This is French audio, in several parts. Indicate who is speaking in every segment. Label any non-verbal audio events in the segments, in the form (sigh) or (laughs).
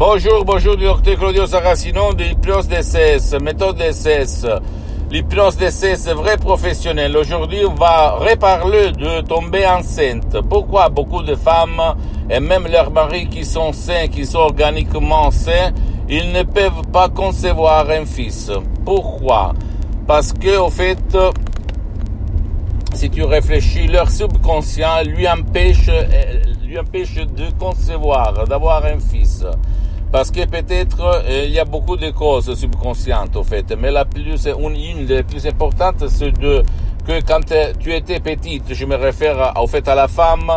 Speaker 1: Bonjour, bonjour, docteur Claudio Saracino de l'hypnose DCS, méthode DCS. L'hypnose DCS vrai professionnel. Aujourd'hui, on va reparler de tomber enceinte. Pourquoi beaucoup de femmes et même leurs maris qui sont sains, qui sont organiquement sains, ils ne peuvent pas concevoir un fils. Pourquoi? Parce que, au fait, si tu réfléchis, leur subconscient lui empêche, lui empêche de concevoir, d'avoir un fils. Parce que peut-être euh, il y a beaucoup de causes subconscientes au fait, mais la plus une, des plus importantes c'est de que quand tu étais petite, je me réfère au fait à la femme,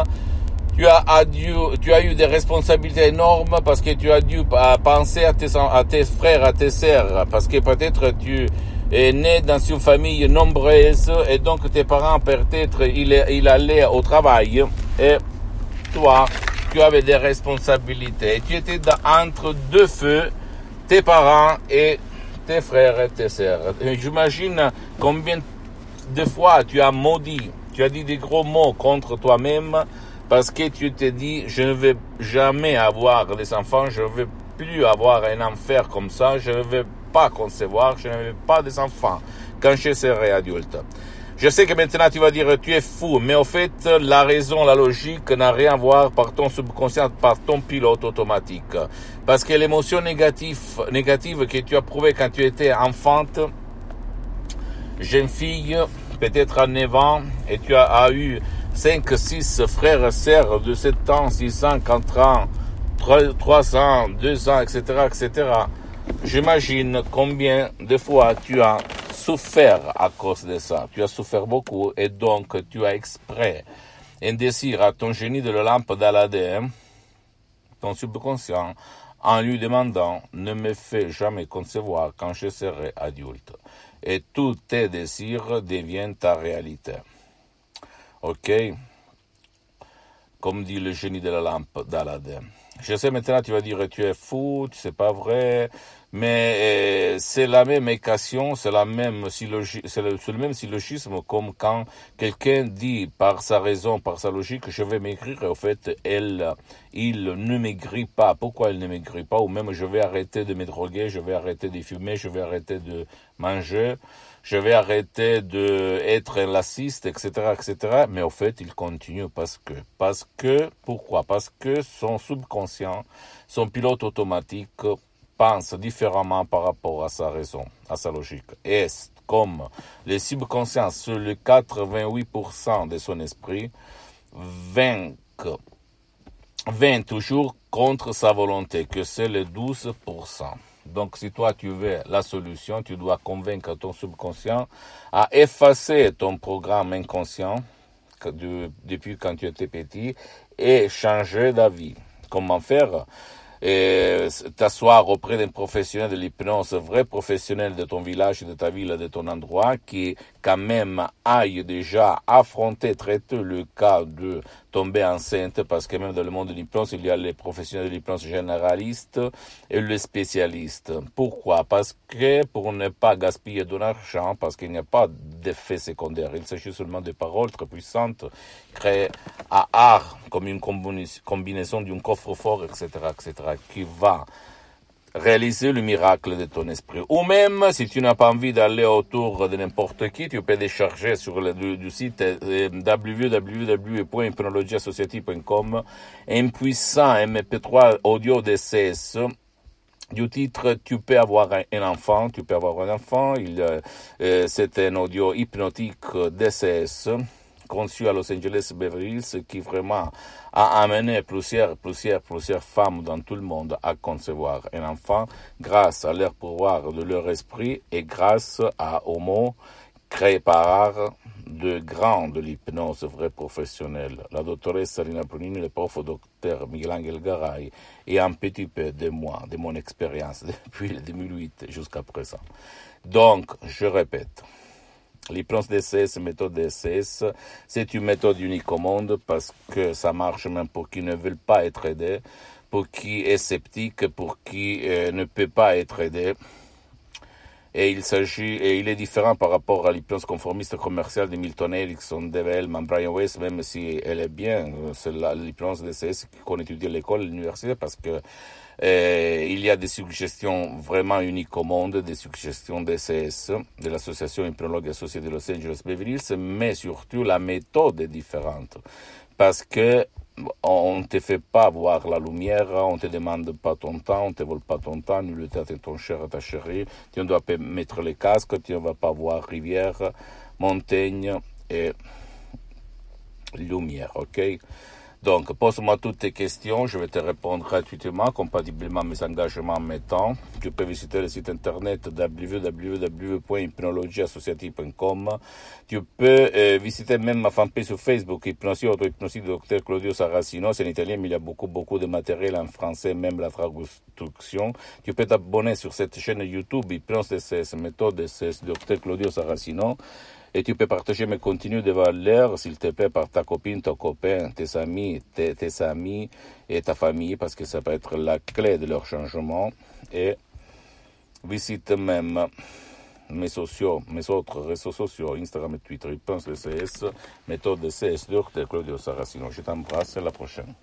Speaker 1: tu as, dû, tu as eu des responsabilités énormes parce que tu as dû penser à tes, frères, à tes sœurs, parce que peut-être tu es né dans une famille nombreuse et donc tes parents peut-être il, il allait au travail. Et toi tu avais des responsabilités. Tu étais entre deux feux, tes parents et tes frères et tes sœurs. J'imagine combien de fois tu as maudit, tu as dit des gros mots contre toi-même parce que tu t'es dit, je ne vais jamais avoir des enfants, je ne vais plus avoir un enfer comme ça, je ne vais pas concevoir, je ne veux pas des enfants quand je serai adulte. Je sais que maintenant tu vas dire tu es fou, mais au fait, la raison, la logique n'a rien à voir par ton subconscient, par ton pilote automatique. Parce que l'émotion négative, négative que tu as prouvée quand tu étais enfante, jeune fille, peut-être à 9 ans, et tu as, eu 5, 6 frères sœurs de 7 ans, 6 ans, 4 ans, 3 ans, 2 ans, etc., etc. J'imagine combien de fois tu as souffert à cause de ça. Tu as souffert beaucoup et donc tu as exprès un désir à ton génie de la lampe d'Aladin, ton subconscient, en lui demandant ne me fais jamais concevoir quand je serai adulte. Et tous tes désirs deviennent ta réalité. Ok? Comme dit le génie de la lampe d'Aladin. Je sais maintenant, tu vas dire, tu es fou, c'est pas vrai, mais euh, c'est la même équation, c'est la même c'est le, même syllogisme comme quand quelqu'un dit par sa raison, par sa logique, je vais maigrir, et au fait, elle, il ne maigrit pas. Pourquoi il ne maigrit pas? Ou même, je vais arrêter de me droguer, je vais arrêter de fumer, je vais arrêter de manger je vais arrêter de être un lassiste, etc., etc. Mais au fait, il continue parce que, parce que, pourquoi? Parce que son subconscient, son pilote automatique pense différemment par rapport à sa raison, à sa logique. Et comme le subconscient, sur le 88% de son esprit, 20, 20 toujours contre sa volonté, que c'est le 12%. Donc, si toi tu veux la solution, tu dois convaincre ton subconscient à effacer ton programme inconscient depuis quand tu étais petit et changer d'avis. Comment faire? T'asseoir auprès d'un professionnel de l'hypnose, vrai professionnel de ton village, de ta ville, de ton endroit, qui quand même aille déjà affronter, traiter le cas de tomber enceinte, parce que même dans le monde de l'hypnose, il y a les professionnels de l'hypnose généralistes et les spécialistes. Pourquoi? Parce que pour ne pas gaspiller de l'argent, parce qu'il n'y a pas d'effet secondaire, il s'agit seulement de paroles très puissantes, créées à art, comme une combinaison d'un coffre-fort, etc., etc qui va réaliser le miracle de ton esprit. Ou même, si tu n'as pas envie d'aller autour de n'importe qui, tu peux décharger sur le du, site euh, www.hypnologieassociative.com un puissant MP3 audio DCS du titre Tu peux avoir un enfant, tu peux avoir un enfant, il, euh, euh, c'est un audio hypnotique DCS conçu à Los Angeles Beverly Hills qui vraiment a amené plusieurs, plusieurs, plusieurs femmes dans tout le monde à concevoir un enfant grâce à leur pouvoir de leur esprit et grâce à Homo créé par de grands de l'hypnose vrai professionnelle, la doctoresse Rina Brunini, le prof docteur Miguel Angel Garay et un petit peu de moi, de mon expérience (laughs) depuis le 2008 jusqu'à présent. Donc, je répète, L'hypnose DCS, méthode DCS, c'est une méthode unique au monde parce que ça marche même pour qui ne veulent pas être aidés, pour qui est sceptique, pour qui euh, ne peut pas être aidé. Et il s'agit, et il est différent par rapport à l'hypnose conformiste commerciale de Milton Erickson, Dave Hellman, Brian Weiss, même si elle est bien, c'est l'hypnose DCS qu'on étudie à l'école, à l'université, parce que euh, il y a des suggestions vraiment uniques au monde, des suggestions DCS, de l'association hypnologue associée de Los Angeles Beverly Hills, mais surtout la méthode est différente. Parce que on ne te fait pas voir la lumière, on te demande pas ton temps, on te vole pas ton temps, nul est ton cher, ta chérie, tu ne dois pas mettre les casques, tu ne vas pas voir rivière, montagne et lumière, ok? Donc, pose-moi toutes tes questions, je vais te répondre gratuitement, compatiblement à mes engagements en mes temps. Tu peux visiter le site internet www.hypnologieassociative.com. Tu peux euh, visiter même ma fanpage sur Facebook, Hypnosie Auto-Hypnosie Dr Claudio Saracino. C'est en italien, mais il y a beaucoup, beaucoup de matériel en français, même la traduction. Tu peux t'abonner sur cette chaîne YouTube, Hypnose DCS, méthode DCS, Dr Claudio Saracino. Et tu peux partager mes contenus de valeur, s'il te plaît, par ta copine, ton copain, tes amis, tes, tes, amis et ta famille, parce que ça peut être la clé de leur changement. Et visite même mes sociaux, mes autres réseaux sociaux, Instagram et Twitter, pense le CS, méthode CS, Dr. Claudio Saracino. Je t'embrasse, à la prochaine.